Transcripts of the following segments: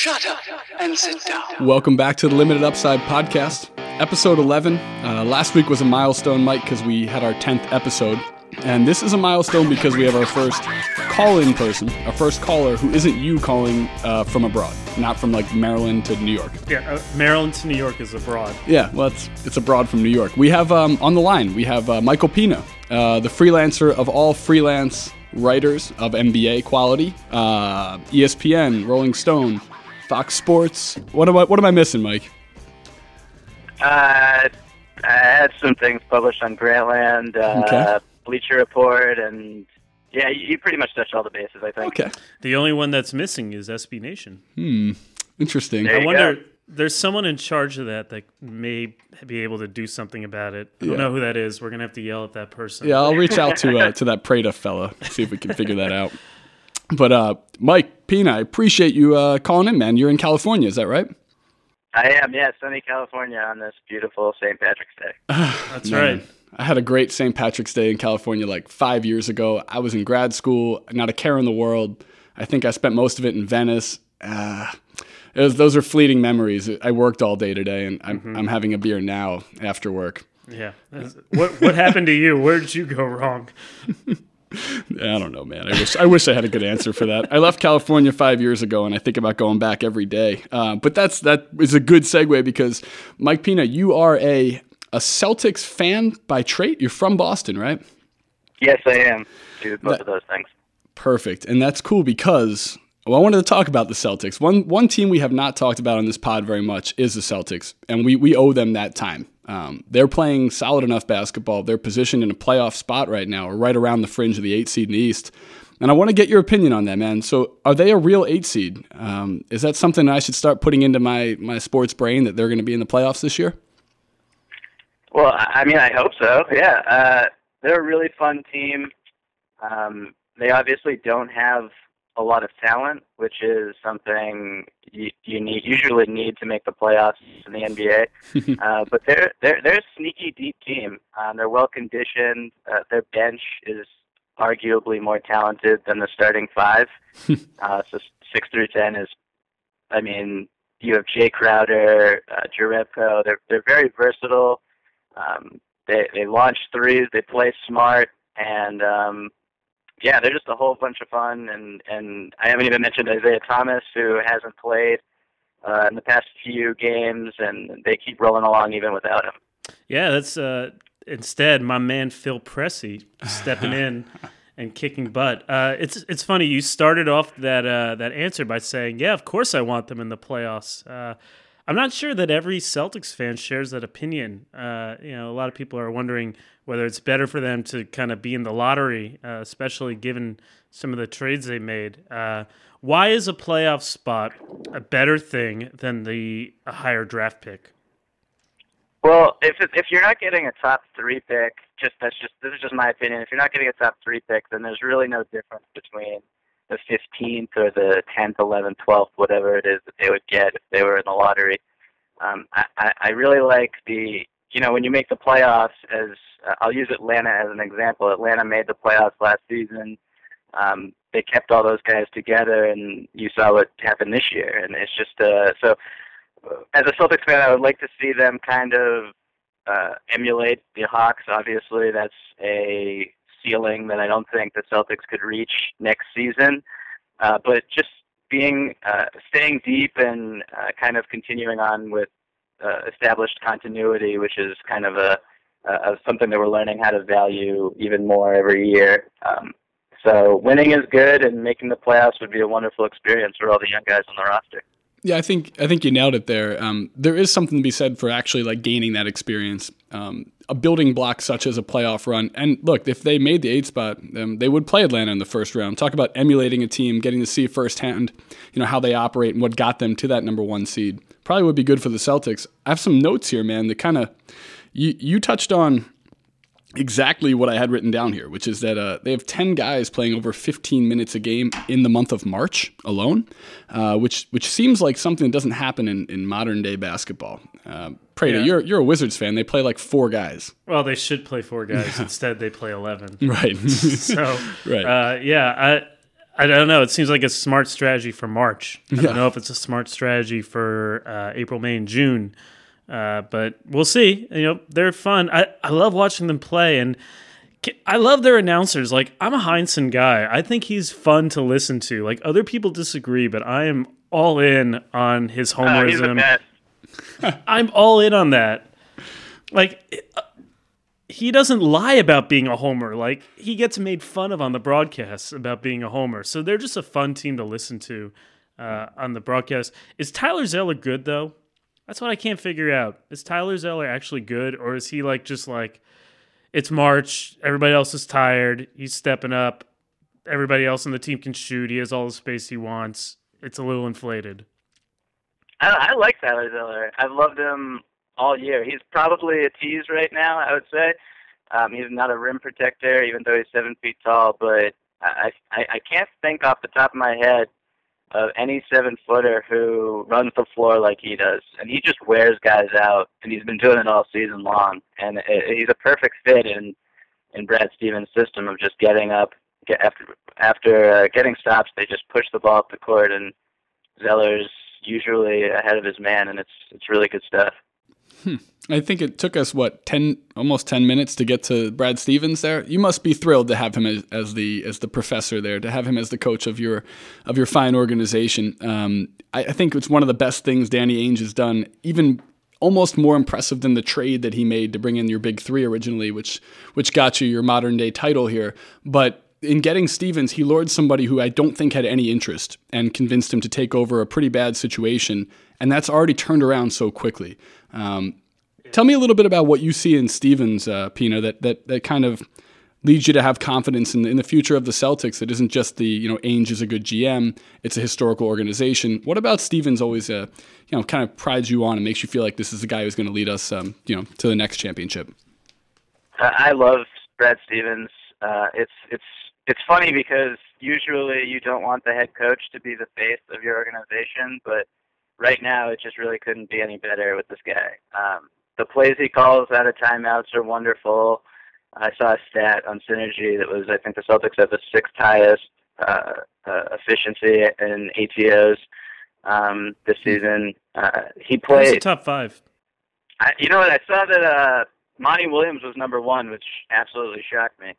Shut up and sit down. Welcome back to the Limited Upside podcast, episode 11. Uh, last week was a milestone, Mike, because we had our 10th episode. And this is a milestone because we have our first call in person, our first caller who isn't you calling uh, from abroad, not from like Maryland to New York. Yeah, uh, Maryland to New York is abroad. Yeah, well, it's, it's abroad from New York. We have um, on the line, we have uh, Michael Pina, uh, the freelancer of all freelance writers of NBA quality, uh, ESPN, Rolling Stone, Fox Sports. What am I, what am I missing, Mike? Uh, I had some things published on Grantland, uh, Okay. Bleacher Report, and yeah, you, you pretty much touched all the bases, I think. Okay. The only one that's missing is SB Nation. Hmm. Interesting. There I wonder. go. There's someone in charge of that that may be able to do something about it. I don't Yeah. know who that is. We're gonna have to yell at that person. Yeah, I'll reach out to uh, to that Prada fella, see if we can figure that out. But uh, Mike Pina, I appreciate you uh, calling in, man. You're in California, is that right? I am, yeah, sunny California on this beautiful St. Patrick's Day. that's Man, right. I had a great St. Patrick's Day in California like five years ago. I was in grad school, not a care in the world. I think I spent most of it in Venice. Uh, it was, those are fleeting memories. I worked all day today, and I'm, I'm having a beer now after work. Yeah. What What happened to you? Where did you go wrong? I don't know, man. I wish I wish I had a good answer for that. I left California five years ago, and I think about going back every day. Uh, but that's that is a good segue because Mike Pina, you are a a Celtics fan by trait. You're from Boston, right? Yes, I am. Do both That- of those things. Perfect, and that's cool because well, I wanted to talk about the Celtics. One one team we have not talked about on this pod very much is the Celtics, and we we owe them that time. Um, they're playing solid enough basketball. They're positioned in a playoff spot right now, or right around the fringe of the eight seed in the East. And I want to get your opinion on that, man. So, are they a real eight seed? Um, is that something I should start putting into my my sports brain that they're going to be in the playoffs this year? Well, I mean, I hope so. Yeah, uh, they're a really fun team. Um, they obviously don't have a lot of talent, which is something you, you need usually need to make the playoffs in the NBA. uh, but they're they're they're a sneaky deep team. Um, they're well conditioned. Uh, their bench is arguably more talented than the starting five. uh, so six through ten is, I mean, you have Jay Crowder, uh, Jerebko. They're they're very versatile. Um, they they launch threes. They play smart, and um, yeah, they're just a whole bunch of fun. And and I haven't even mentioned Isaiah Thomas, who hasn't played uh, in the past few games, and they keep rolling along even without him. Yeah, that's uh, instead my man Phil Pressey stepping in and kicking butt. Uh, it's it's funny you started off that uh, that answer by saying, "Yeah, of course I want them in the playoffs." I'm not sure that every Celtics fan shares that opinion. Uh, you know, a lot of people are wondering whether it's better for them to kind of be in the lottery, uh, especially given some of the trades they made. Uh, why is a playoff spot a better thing than the a higher draft pick? Well, if if you're not getting a top three pick, just that's just this is just my opinion. If you're not getting a top three pick, then there's really no difference between 15th or the 10th, 11th, 12th, whatever it is that they would get if they were in the lottery. Um, I, I really like the you know when you make the playoffs. As uh, I'll use Atlanta as an example. Atlanta made the playoffs last season. Um, they kept all those guys together, and you saw what happened this year. And it's just uh, so as a Celtics fan, I would like to see them kind of uh, emulate the Hawks. Obviously, that's a ceiling that I don't think the Celtics could reach next season. Uh, but just being uh, staying deep and uh, kind of continuing on with uh, established continuity, which is kind of a uh, something that we're learning how to value even more every year. Um, so winning is good, and making the playoffs would be a wonderful experience for all the young guys on the roster. Yeah, I think I think you nailed it there. Um, there is something to be said for actually like gaining that experience, um, a building block such as a playoff run. And look, if they made the eight spot, um, they would play Atlanta in the first round. Talk about emulating a team, getting to see firsthand, you know how they operate and what got them to that number one seed. Probably would be good for the Celtics. I have some notes here, man. That kind of you you touched on exactly what I had written down here, which is that uh, they have 10 guys playing over 15 minutes a game in the month of March alone, uh, which which seems like something that doesn't happen in, in modern day basketball. Uh, Prada, Yeah. you're, you're a Wizards fan. They play like four guys. Well, they should play four guys. Instead, they play eleven. Right. So, Right. uh, yeah, I I don't know. It seems like a smart strategy for March. I Yeah. don't know if it's a smart strategy for uh, April, May, and June. Uh, but we'll see. You know, they're fun. I, I love watching them play, and I love their announcers. Like, I'm a Heinsohn guy. I think he's fun to listen to. Like, other people disagree, but I am all in on his Uh, the homerism. best. I'm all in on that. Like, uh, he doesn't lie about being a homer. Like, he gets made fun of on the broadcast about being a homer. So they're just a fun team to listen to uh, on the broadcast. Is Tyler Zeller good, though? That's what I can't figure out. Is Tyler Zeller actually good, or is he like just like it's March, everybody else is tired, he's stepping up, everybody else on the team can shoot, he has all the space he wants. It's a little inflated. I, I like Tyler Zeller. I've loved him all year. He's probably a tease right now. I would say. Um, he's not a rim protector, even though he's seven feet tall. But I, I, I can't think off the top of my head of any seven footer who runs the floor like he does, and he just wears guys out. And he's been doing it all season long. And it, he's a perfect fit in in Brad Stevens' system of just getting up, get after after uh, getting stops. They just push the ball up the court, and Zeller's usually ahead of his man, and it's it's really good stuff. I think it took us what ten, almost ten minutes to get to Brad Stevens. There, you must be thrilled to have him as, as the as the professor there, to have him as the coach of your of your fine organization. Um, I, I think it's one of the best things Danny Ainge has done, even almost more impressive than the trade that he made to bring in your big three originally, which which got you your modern day title here. But in getting Stevens, he lured somebody who I don't think had any interest and convinced him to take over a pretty bad situation, and that's already turned around so quickly. Um, tell me a little bit about what you see in Stevens, uh, Pina, that, that that kind of leads you to have confidence in the, in the future of the Celtics. It isn't just the you know Ainge is a good GM; it's a historical organization. What about Stevens? Always, uh, you know, kind of prides you on and makes you feel like this is the guy who's going to lead us, um, you know, to the next championship. I love Brad Stevens. Uh, it's it's it's funny because usually you don't want the head coach to be the face of your organization, but right now it just really couldn't be any better with this guy. Um, the plays he calls out of timeouts are wonderful. I saw a stat on Synergy that was I think the Celtics have the sixth highest uh, uh, efficiency in ATOs um, this season. Uh, he Who's the played. top five? I, you know what? I saw that uh, Monty Williams was number one, which absolutely shocked me.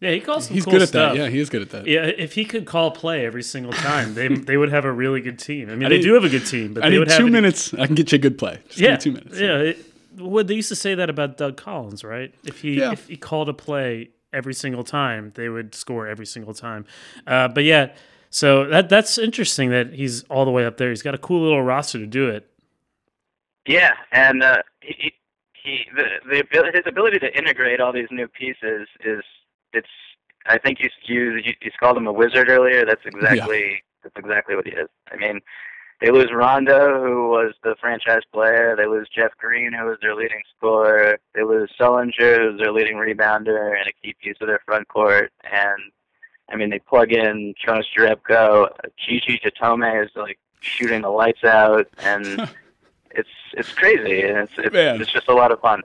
Yeah, he calls some He's cool good at stuff. that. Yeah, he is good at that. Yeah, if he could call play every single time, they they would have a really good team. I mean, I they need- do have a good team, but I they need would have two an- minutes. I can get you a good play. Just Yeah, give me two minutes. Yeah, it, well, they used to say that about Doug Collins, right? If he Yeah. if he called a play every single time, they would score every single time. Uh, but yeah, so that that's interesting that he's all the way up there. He's got a cool little roster to do it. Yeah, and uh, he, he he the the abil- his ability to integrate all these new pieces is it's I think you you you you called him a wizard earlier. That's exactly that's exactly what he is. I mean, they lose Rondo, who was the franchise player. They lose Jeff Green, who was their leading scorer. They lose Sullinger, who's their leading rebounder and a key piece of their front court. And I mean, they plug in Jonas Jerebko. Gigi Datome is like shooting the lights out, and it's it's crazy, and it's it's, Man. it's just a lot of fun.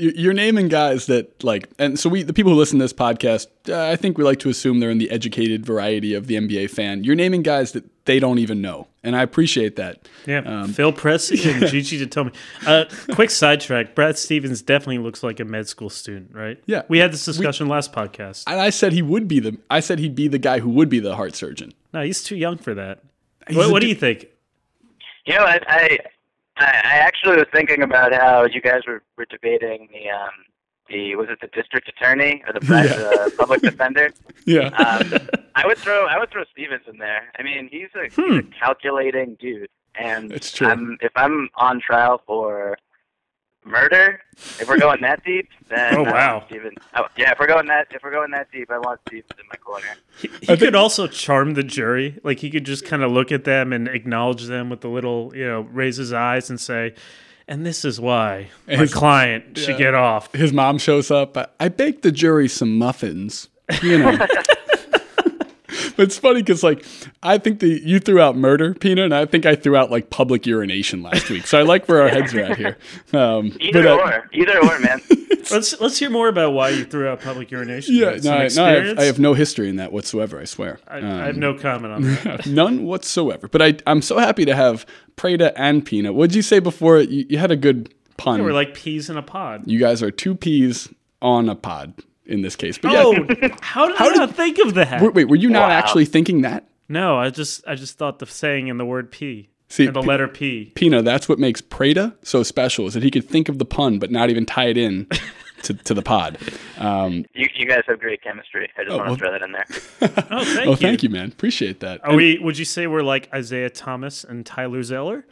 You- You're naming guys that like, and so we, the people who listen to this podcast, uh, I think we like to assume they're in the educated variety of the NBA fan. You're naming guys that they don't even know, and I appreciate that. Yeah, Um, Phil Pressey and Gigi Datome. Uh, quick sidetrack: Brad Stevens definitely looks like a med school student, right? Yeah. we had this discussion last podcast. And I said he would be the, I said he'd be the guy who would be the heart surgeon. no, he's too young for that. He's What, what do di- you think? You know, I I, I I actually was thinking about how you guys were, were debating the um the was it the district attorney or the Yeah. uh, public defender. Yeah. Um, I would throw I would throw Stevens in there. I mean, he's a, he's a calculating dude, and It's true. I'm, if I'm on trial for murder, if we're going that deep, then Oh, uh, wow. Stevens. Oh, yeah, if we're going that if we're going that deep, I want Stevens in my corner. He, he could also charm the jury. Like he could just kind of look at them and acknowledge them with a little, you know, raise his eyes and say, "And this is why my His- client should get off." His mom shows up. I, I baked the jury some muffins, you know. but it's funny because like I think the you threw out murder, Pina, and I think I threw out like public urination last week. So I like where our heads are at here. Um, Either but, uh, or, either or, man. let's let's hear more about why you threw out public urination. Yeah, no, I, no I, have. I have no history in that whatsoever. I swear, I, Um, I have no comment on that. none whatsoever. But I, I'm so happy to have Prada and Pina. What'd you say before? You, you had a good pun. We're like peas in a pod. you guys are two peas on a pod in this case. But yeah, Oh, how did I not think of that? wait, wait, were you not Wow. actually thinking that? No, I just I just thought the saying in the word P See, and the P- letter P. Pina, that's what makes Prada so special is that he could think of the pun but not even tie it in to, to the pod. Um, You, you guys have great chemistry. I just Oh, want to well- throw that in there. Oh, thank oh, you. thank you, man. Appreciate that. Are we? Would you say we're like Isaiah Thomas and Tyler Zeller?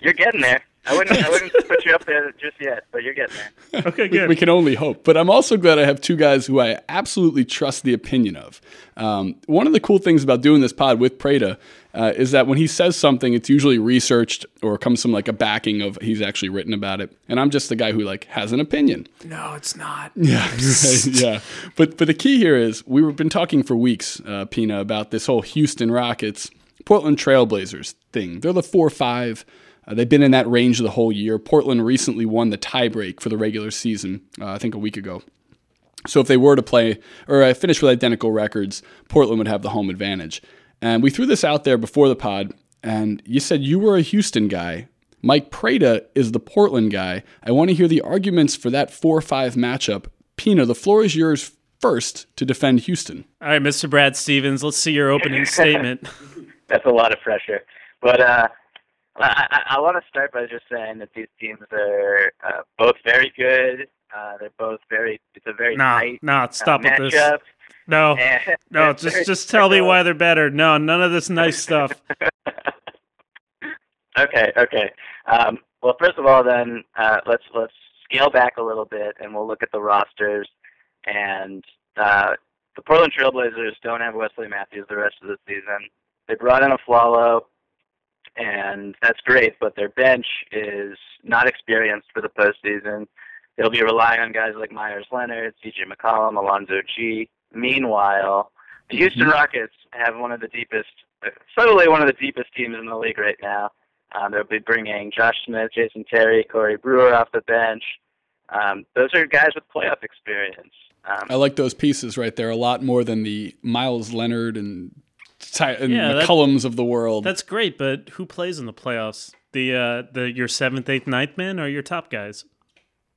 You're getting there. I wouldn't, I wouldn't put you up there just yet, but you're getting there. Okay, we, good. we can only hope. But I'm also glad I have two guys who I absolutely trust the opinion of. Um, one of the cool things about doing this pod with Prada uh, is that when he says something, it's usually researched or comes from like a backing of he's actually written about it. And I'm just the guy who like has an opinion. no, it's not. Yeah, right, yeah. But but the key here is we have been talking for weeks, uh, Pina, about this whole Houston Rockets, Portland Trailblazers thing. They're the four five. Uh, they've been in that range the whole year. Portland recently won the tiebreak for the regular season, uh, I think a week ago. So if they were to play or uh, finish with identical records, Portland would have the home advantage. And we threw this out there before the pod, and you said you were a Houston guy. Mike Prada is the Portland guy. I want to hear the arguments for that 4 5 matchup. Pina, the floor is yours first to defend Houston. All right, Mr. Brad Stevens, let's see your opening statement. That's a lot of pressure. But uh, I, I, I want to start by just saying that these teams are uh, both very good. Uh, they're both very. It's a very Nah, tight nah, uh, stop with this. No, no, just just tell me why they're better. No, none of this nice stuff. okay, okay. Um, well, first of all, then uh, let's let's scale back a little bit, and we'll look at the rosters. And uh, the Portland Trailblazers don't have Wesley Matthews the rest of the season. They brought in a Flalo, and that's great, but their bench is not experienced for the postseason. They'll be relying on guys like Meyers Leonard, C.J. McCollum, Alonzo Gee Meanwhile, the Houston Rockets have one of the deepest, subtly one of the deepest teams in the league right now. Um, they'll be bringing Josh Smith, Jason Terry, Corey Brewer off the bench. Um, those are guys with playoff experience. Um, I like those pieces right there a lot more than the Miles Leonard and, Ty- and Yeah, that- McCollums of the world. That's great, but who plays in the playoffs? The uh, the your seventh, eighth, ninth men or your top guys?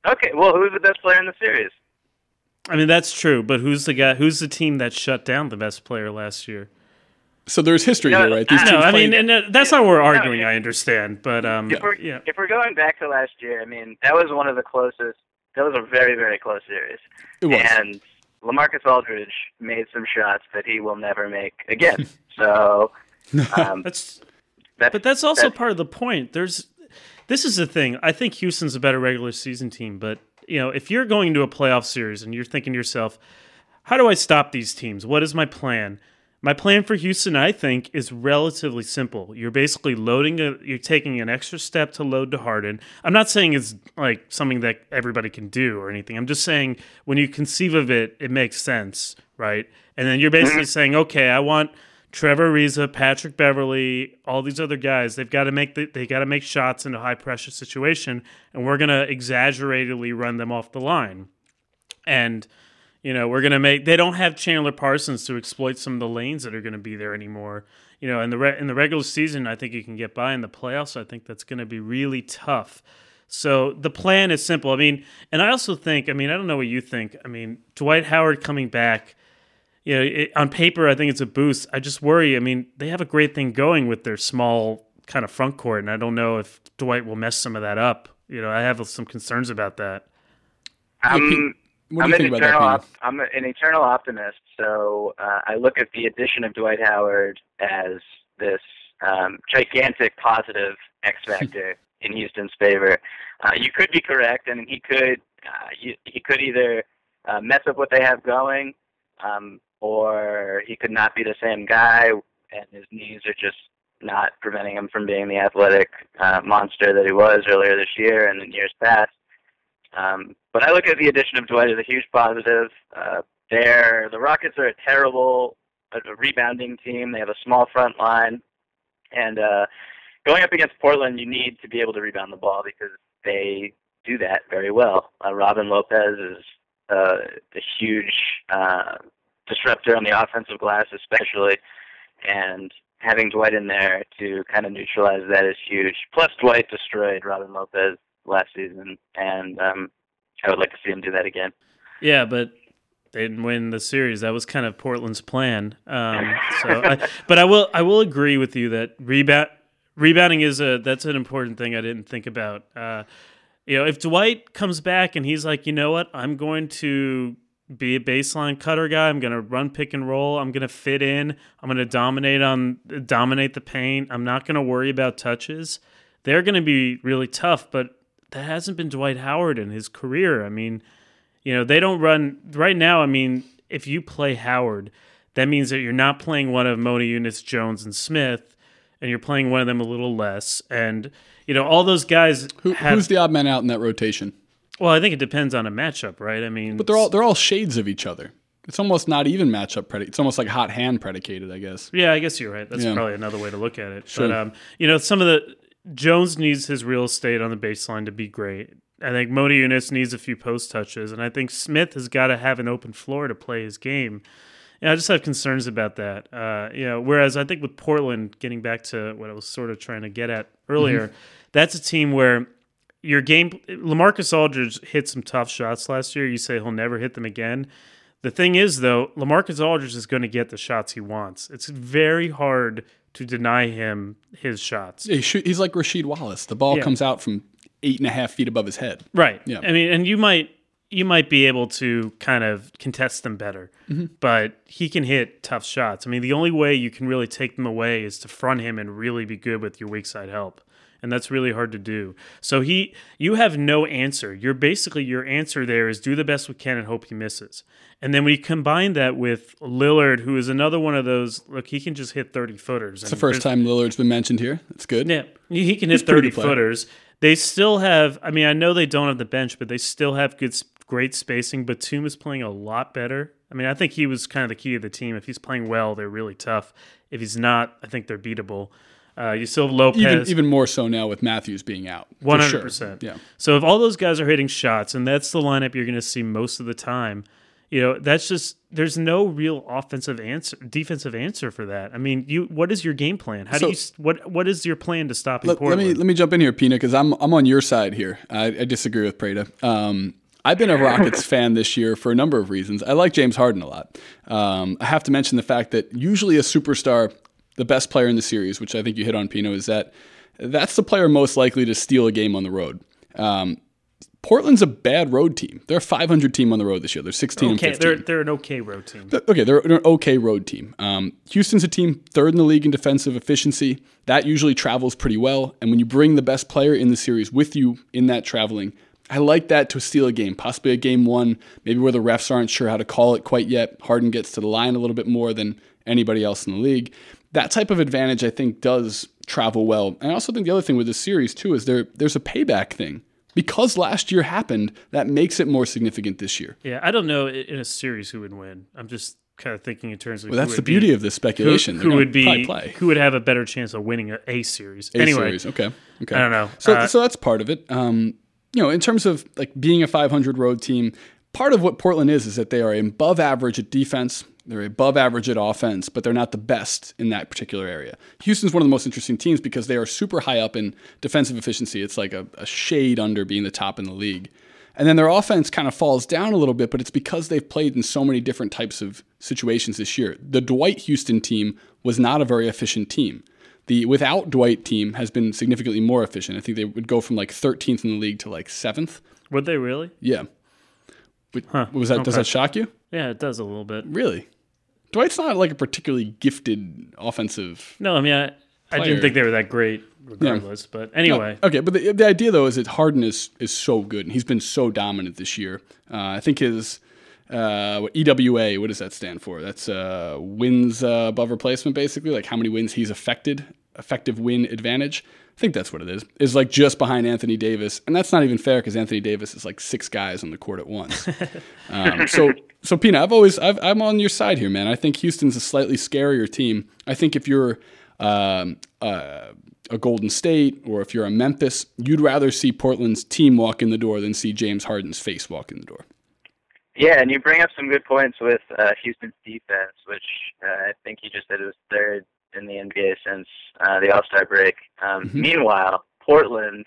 okay, well, who's the best player in the series? I mean, that's true, but who's the guy? Who's the team that shut down the best player last year? so there's history No, here, right? These I- teams No, I mean, and uh, that's not what we're No, arguing. yeah. I understand, but um, If we're, yeah, if we're going back to last year, I mean, that was one of the closest. That was a very, very close series. it was. And Lamarcus Aldridge made some shots that he will never make again. so um, that's that's, But that's also that's- part of the point. There's this is the thing. I think Houston's a better regular season team, but you know, if you're going to a playoff series and you're thinking to yourself, how do I stop these teams? What is my plan? My plan for Houston, I think, is relatively simple. You're basically loading a you're taking an extra step to load to Harden. I'm not saying it's like something that everybody can do or anything. I'm just saying when you conceive of it, it makes sense, right? And then you're basically mm-hmm. saying, okay, I want Trevor Ariza, Patrick Beverley, all these other guys, they've got to make the, they got to make shots in a high pressure situation, and we're gonna exaggeratedly run them off the line. And you know, we're gonna make they don't have Chandler Parsons to exploit some of the lanes that are gonna be there anymore. You know, in the re- in the regular season, I think you can get by. In the playoffs, I think that's gonna be really tough. So the plan is simple. I mean, and I also think, I mean, I don't know what you think. I mean, Dwight Howard coming back you know, it, on paper, I think it's a boost. I just worry. I mean, they have a great thing going with their small kind of front court, and I don't know if Dwight will mess some of that up. You know, I have some concerns about that. Um, I'm, what I'm you an think about that? eternal op- I'm an eternal optimist, so uh, I look at the addition of Dwight Howard as this um, gigantic positive X factor in Houston's favor. Uh, you could be correct, and he could uh, you, he could either uh, mess up what they have going, um, or he could not be the same guy, and his knees are just not preventing him from being the athletic uh, monster that he was earlier this year and in years past. Um, but I look at the addition of Dwight as a huge positive. Uh, they're, the Rockets are a terrible a, rebounding team. They have a small front line, and uh, going up against Portland, you need to be able to rebound the ball because they do that very well. Uh, Robin Lopez is uh, a huge uh, disruptor on the offensive glass, especially, and having Dwight in there to kind of neutralize that is huge. Plus, Dwight destroyed Robin Lopez last season, and um, I would like to see him do that again. Yeah, but they didn't win the series. That was kind of Portland's plan. Um, so, I, but I will I will agree with you that rebound rebounding is a that's an important thing I didn't think about. Uh, you know, if Dwight comes back and he's like, you know what, I'm going to be a baseline cutter guy. I'm going to run pick and roll. I'm going to fit in. I'm going to dominate on dominate the paint. I'm not going to worry about touches. They're going to be really tough, but that hasn't been Dwight Howard in his career. I mean, you know, they don't run right now. I mean, if you play Howard, that means that you're not playing one of Motiejunas, Jones, and Smith, and you're playing one of them a little less. And you know, all those guys. Who, have, who's the odd man out in that rotation? Well, I think it depends on a matchup, right? I mean, But they're all they're all shades of each other. It's almost not even matchup predicated. It's almost like hot hand predicated, I guess. Yeah, I guess you're right. That's Yeah. probably another way to look at it. Sure. But um, you know, some of the Jones needs his real estate on the baseline to be great. I think Motiejunas needs a few post touches, and I think Smith has got to have an open floor to play his game. And I just have concerns about that. Uh, you know, whereas I think with Portland, getting back to what I was sort of trying to get at earlier, that's a team where your game Lamarcus Aldridge hit some tough shots last year. You say he'll never hit them again. The thing is, though, Lamarcus Aldridge is going to get the shots he wants. It's very hard to deny him his shots. He shoot, he's like Rasheed Wallace. The ball Yeah. comes out from eight and a half feet above his head. Right. Yeah. I mean, and you might you might be able to kind of contest them better, mm-hmm. but he can hit tough shots. I mean, the only way you can really take them away is to front him and really be good with your weak side help. And that's really hard to do. So he you have no answer. You're basically your answer there is do the best we can and hope he misses. And then when you combine that with Lillard, who is another one of those, look, he can just hit 30 footers. It's the first time Lillard's been mentioned here. That's good. Yeah, he can hit pretty thirty footers. They still have. I mean, I know they don't have the bench, but they still have good, great spacing. Batum is playing a lot better. I mean, I think he was kind of the key of the team. If he's playing well, they're really tough. If he's not, I think they're beatable. Uh, you still have Lopez. Even even more so now with Matthews being out. for One sure. hundred percent. Yeah. So if all those guys are hitting shots, and that's the lineup you're going to see most of the time, you know, that's just there's no real offensive answer, defensive answer for that. I mean, you what is your game plan? How So- do you what what is your plan to stop Let, let me let me jump in here, Pina, because I'm I'm on your side here. I, I disagree with Prada. Um, I've been a Rockets fan this year for a number of reasons. I like James Harden a lot. Um, I have to mention the fact that usually a superstar, the best player in the series, which I think you hit on, Pina, is that that's the player most likely to steal a game on the road. Um, Portland's a bad road team. They're a 500 team on the road this year. They're 16 okay, and 15. they're they're an okay road team. Okay, they're, they're an okay road team. Um, Houston's a team third in the league in defensive efficiency. That usually travels pretty well. And when you bring the best player in the series with you in that traveling, I like that to steal a game, possibly a game one, maybe where the refs aren't sure how to call it quite yet. Harden gets to the line a little bit more than anybody else in the league. That type of advantage, I think, does travel well. And I also think the other thing with this series, too, is there there's a payback thing. Because last year happened, that makes it more significant this year. Yeah, I don't know in a series who would win. I'm just kind of thinking in terms of Well, that's the beauty be, of this speculation. They're who would be play. who would have a better chance of winning a, a series. A anyway, series. Okay. Okay. I don't know. So, Uh, so that's part of it. Um, you know, in terms of like being a 500 road team, part of what Portland is is that they are above average at defense. They're above average at offense, but they're not the best in that particular area. Houston's one of the most interesting teams because they are super high up in defensive efficiency. It's like a, a shade under being the top in the league. And then their offense kind of falls down a little bit, but it's because they've played in so many different types of situations this year. The Dwight Houston team was not a very efficient team. The without Dwight team has been significantly more efficient. I think they would go from like 13th in the league to like seventh. would they really? Yeah. But, Was that? Does that shock you? Yeah, it does a little bit. Really? Dwight's not like a particularly gifted offensive. No, I mean I, I didn't think they were that great, regardless. But anyway, Okay, but the, the idea though is that Harden is is so good and he's been so dominant this year. Uh, I think his uh, what EWA, what does that stand for? That's uh, wins uh, above replacement, basically, like how many wins he's affected effective win advantage. I think that's what it is. Is like just behind Anthony Davis, and that's not even fair because Anthony Davis is like six guys on the court at once. um, so, so Pina, I've always i am on your side here, man. I think Houston's a slightly scarier team. I think if you're um, uh, a Golden State or if you're a Memphis, you'd rather see Portland's team walk in the door than see James Harden's face walk in the door. Yeah, and you bring up some good points with uh, Houston's defense, which uh, I think you just said it was third in the NBA since uh, the All Star break. Um, mm-hmm. Meanwhile, Portland,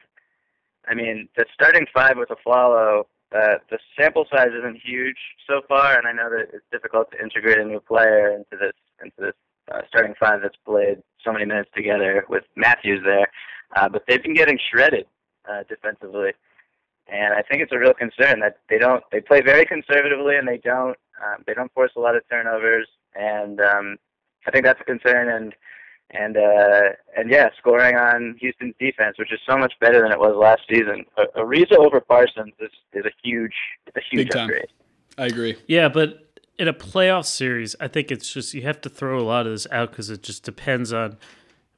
I mean, the starting five with Afflalo, uh, the sample size isn't huge so far, and I know that it's difficult to integrate a new player into this into this uh, starting five that's played so many minutes together with Matthews there. Uh, but they've been getting shredded uh, defensively, and I think it's a real concern that they don't. They play very conservatively, and they don't. Um, they don't force a lot of turnovers, and um, I think that's a concern. And and uh, and yeah, scoring on Houston's defense, which is so much better than it was last season. Ariza over Parsons is, is a huge, it's a huge Big time. upgrade. I agree. Yeah, but in a playoff series, I think it's just you have to throw a lot of this out because it just depends on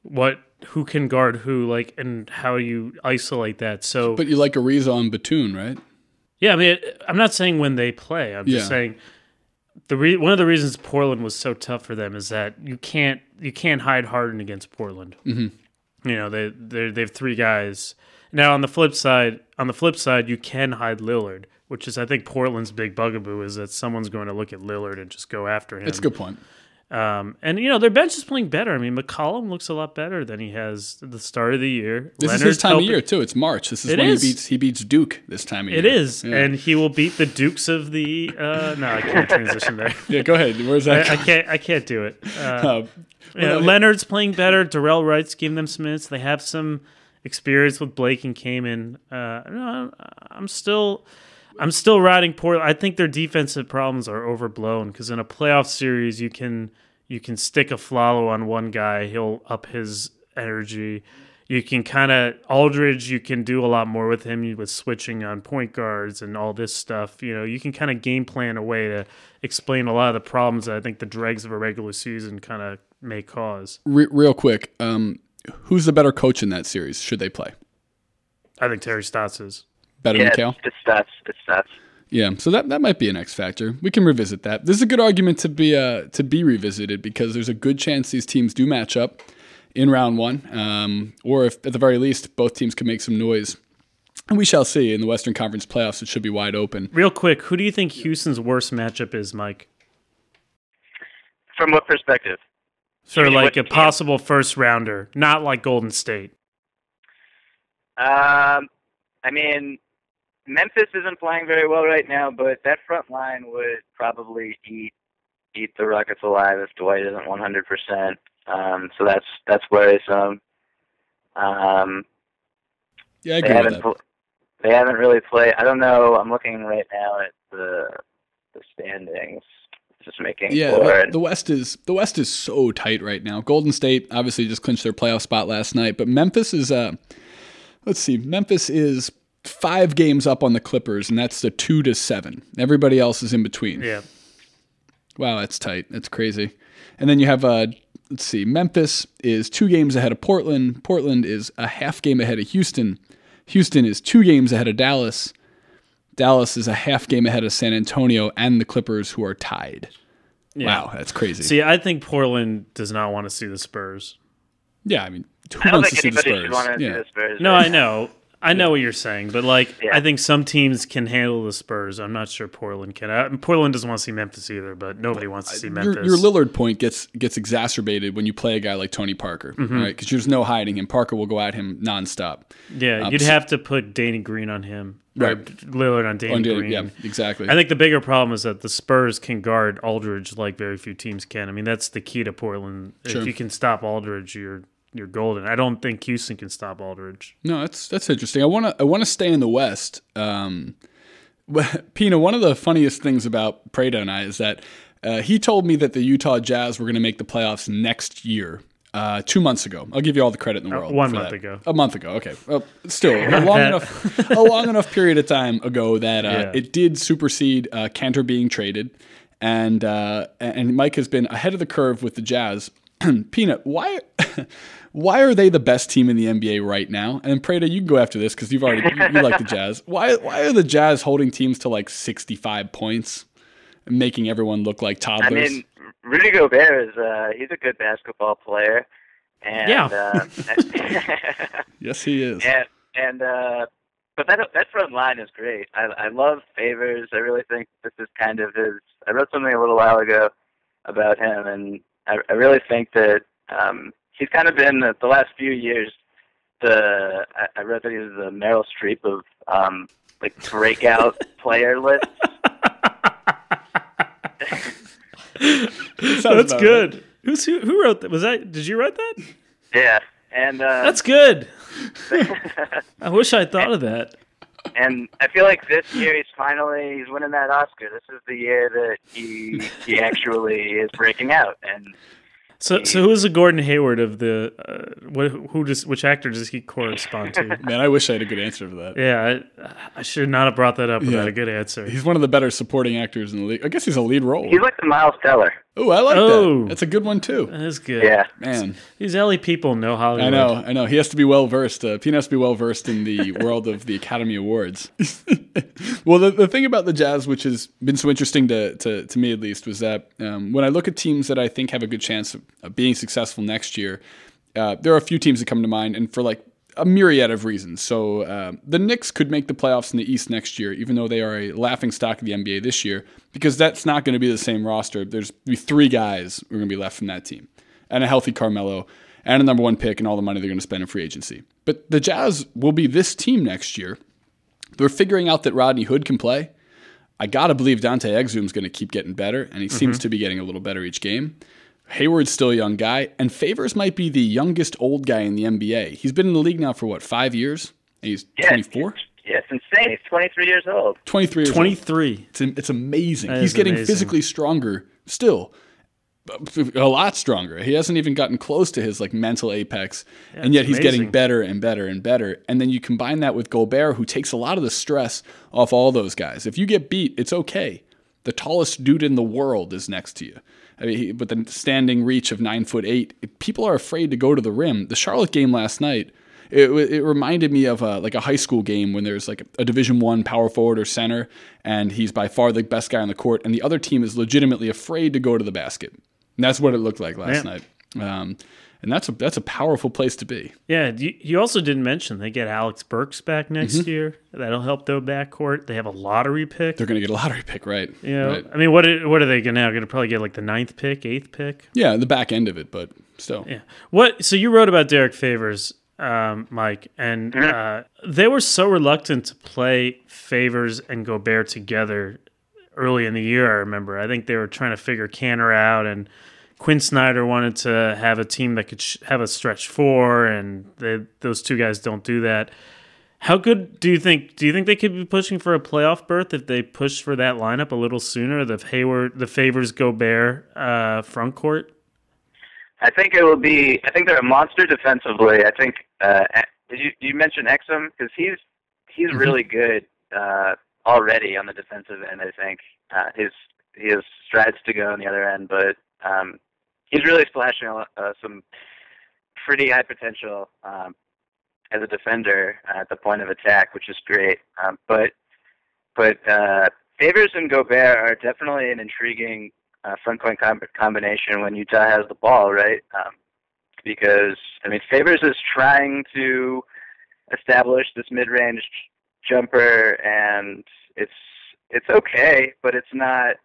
what who can guard who, like, and how you isolate that. So, but you like Ariza on Batum, right? Yeah, I mean, I'm not saying when they play. I'm just saying the re- one of the reasons Portland was so tough for them is that you can't you can't hide Harden against Portland. Mm-hmm. You know they they they have three guys. Now on the flip side, on the flip side, you can hide Lillard which is I think Portland's big bugaboo is that someone's going to look at Lillard and just go after him. That's a good point. Um, and you know their bench is playing better. I mean, McCollum looks a lot better than he has at the start of the year. This Leonard's is his time helping. of year too. It's March. This is it when is. he beats he beats Duke this time of it year. It is, yeah. and he will beat the Dukes of the. Uh, no, I can't transition there. yeah, go ahead. Where's that? I, I, can't. I can't do it. Uh, uh, well, Leonard's playing better. Dorell Wright's giving them some minutes. They have some experience with Blake and Kaman. Uh, no, I'm still. I'm still riding Portland. I think their defensive problems are overblown because in a playoff series, you can you can stick a Afflalo on one guy, he'll up his energy. You can kind of Aldridge. You can do a lot more with him with switching on point guards and all this stuff. You know, you can kind of game plan a way to explain a lot of the problems that I think the dregs of a regular season kind of may cause. Re- real quick, um, who's the better coach in that series? Should they play? I think Terry Stotts is. Better yeah, than Cal? It's Stotts. It's Stotts. Yeah, so that, that might be an X factor. We can revisit that. This is a good argument to be uh, to be revisited because there's a good chance these teams do match up in round one, um, or if at the very least both teams can make some noise. And we shall see in the Western Conference playoffs. It should be wide open. Real quick, who do you think Houston's worst matchup is, Mike? From what perspective? Sort of like a possible first rounder, not like Golden State. Um, I mean, Memphis isn't playing very well right now, but that front line would probably eat eat the Rockets alive if Dwight isn't 100%. Um, so that's that's worrisome. Um, yeah, I agree with that. Pl- they haven't really played. I don't know. I'm looking right now at the the standings. Just making yeah. The West is the West is so tight right now. Golden State obviously just clinched their playoff spot last night, but Memphis is uh, let's see, Memphis is five games up on the Clippers, and that's the two to seven. Everybody else is in between. Yeah. Wow, that's tight. That's crazy. And then you have uh, let's see, Memphis is two games ahead of Portland. Portland is a half game ahead of Houston. Houston is two games ahead of Dallas. Dallas is a half game ahead of San Antonio and the Clippers, who are tied. Yeah. Wow, that's crazy. See, I think Portland does not want to see the Spurs. Yeah, I mean, who I wants to see the Spurs? yeah. the Spurs? No, I know. I know what you're saying, but like Yeah. I think some teams can handle the Spurs. I'm not sure Portland can. Uh, Portland doesn't want to see Memphis either, but nobody wants to see Memphis. your Lillard point gets gets exacerbated when you play a guy like Tony Parker, Mm-hmm. right? Because there's no hiding him. Parker will go at him nonstop. yeah, Um, you'd so- have to put Danny Green on him, or Right. Lillard on Danny On Danny- Green. yeah, exactly. I think the bigger problem is that the Spurs can guard Aldridge like very few teams can. I mean, that's the key to Portland. Sure. If you can stop Aldridge, you're you're golden. I don't think Houston can stop Aldridge. No, that's that's interesting. I want to I want to stay in the West. Um, Pina, one of the funniest things about Prada and I is that uh, he told me that the Utah Jazz were going to make the playoffs next year. Uh, two months ago, I'll give you all the credit in the Uh, world. one month that. ago. a month ago. Okay, well, still a long enough, a long enough period of time ago that uh, Yeah. it did supersede uh, Kanter being traded, and uh, and Mike has been ahead of the curve with the Jazz. Peanut, why why are they the best team in the NBA right now? And Prada, you can go after this because you've already you, you like the Jazz. Why why are the Jazz holding teams to like sixty five points, and making everyone look like toddlers? I mean, Rudy Gobert is uh, he's a good basketball player, and Yeah. uh, yes, he is. and and uh, but that that front line is great. I I love Favors. I really think this is kind of his. I wrote something a little while ago about him, and I, I really think that um, he's kind of been the, the last few years. The I, I wrote that he was the Meryl Streep of um, like breakout player lists. Sounds That's about good. Who's who, who wrote that? Was that? Did you write that? Yeah, and uh, That's good. I wish I thought of that. and I feel like this year he's finally he's winning that Oscar. This is the year that he he actually is breaking out, and So, so who is the Gordon Hayward of the? Uh, what, who does? Which actor does he correspond to? Man, I wish I had a good answer for that. yeah, I, I should not have brought that up without Yeah. a good answer. He's one of the better supporting actors in the league. I guess he's a lead role. he's like the Miles Teller. Oh, I like Oh. that. That's a good one too. That is good. Yeah, Man, These LA people know Hollywood. I know, I know. He has to be well versed. Uh, Pete has to be well versed in the world of the Academy Awards. well, the, the thing about the Jazz, which has been so interesting to, to, to me at least, was that um, when I look at teams that I think have a good chance of, of being successful next year, uh, there are a few teams that come to mind, and for like a myriad of reasons. So uh, the Knicks could make the playoffs in the East next year, even though they are a laughing stock of the NBA this year, because that's not going to be the same roster. There's be three guys who are going to be left from that team, and a healthy Carmelo, and a number one pick, and all the money they're going to spend in free agency. But the Jazz will be this team next year. They're figuring out that Rodney Hood can play. I gotta believe Dante Exum's going to keep getting better, and he seems to be getting a little better each game. Hayward's still a young guy, and Favors might be the youngest old guy in the NBA. He's been in the league now for what five years? And he's yeah, 24, Yeah, it's insane. He's 23 years old. 23 years old. Twenty-three. It's, it's amazing. That He's getting amazing. physically stronger still. A lot stronger. He hasn't even gotten close to his like mental apex, and yet it's he's getting better and better and better. And then you combine that with Gobert, who takes a lot of the stress off all those guys. If you get beat, it's okay. The tallest dude in the world is next to you. I mean, with the standing reach of nine foot eight, people are afraid to go to the rim. The Charlotte game last night, it, it reminded me of a, like a high school game when there's like a Division One power forward or center, and he's by far the best guy on the court, and the other team is legitimately afraid to go to the basket. And that's what it looked like last Yeah. night. Um, and that's a that's a powerful place to be. Yeah, you, you also didn't mention they get Alex Burks back next Mm-hmm. year. That'll help their backcourt. They have a lottery pick. They're going to get a lottery pick, right? You know, Right. I mean, what are- what are they gonna now? Going to probably get like the ninth pick, eighth pick. Yeah, the back end of it, but still. Yeah. What? So you wrote about Derrick Favors, um, Mike, and uh, they were so reluctant to play Favors and Gobert together early in the year. I remember. I think they were trying to figure Kanter out, and Quin Snyder wanted to have a team that could sh- have a stretch four, and they, those two guys don't do that. How good do you think? Do you think they could be pushing for a playoff berth if they push for that lineup a little sooner? The Hayward, the Favors, Gobert uh, front court. I think it will be. I think they're a monster defensively. I think. Uh, did you you mention Exum because he's he's really good uh, already on the defensive end. I think uh, his he has strides to go on the other end, but um, he's really splashing uh, some pretty high potential um, as a defender at the point of attack, which is great. Um, but but uh, Favors and Gobert are definitely an intriguing uh, front com- combination when Utah has the ball, right? Um, because I mean, Favors is trying to establish this mid-range jumper, and it's it's okay, but it's not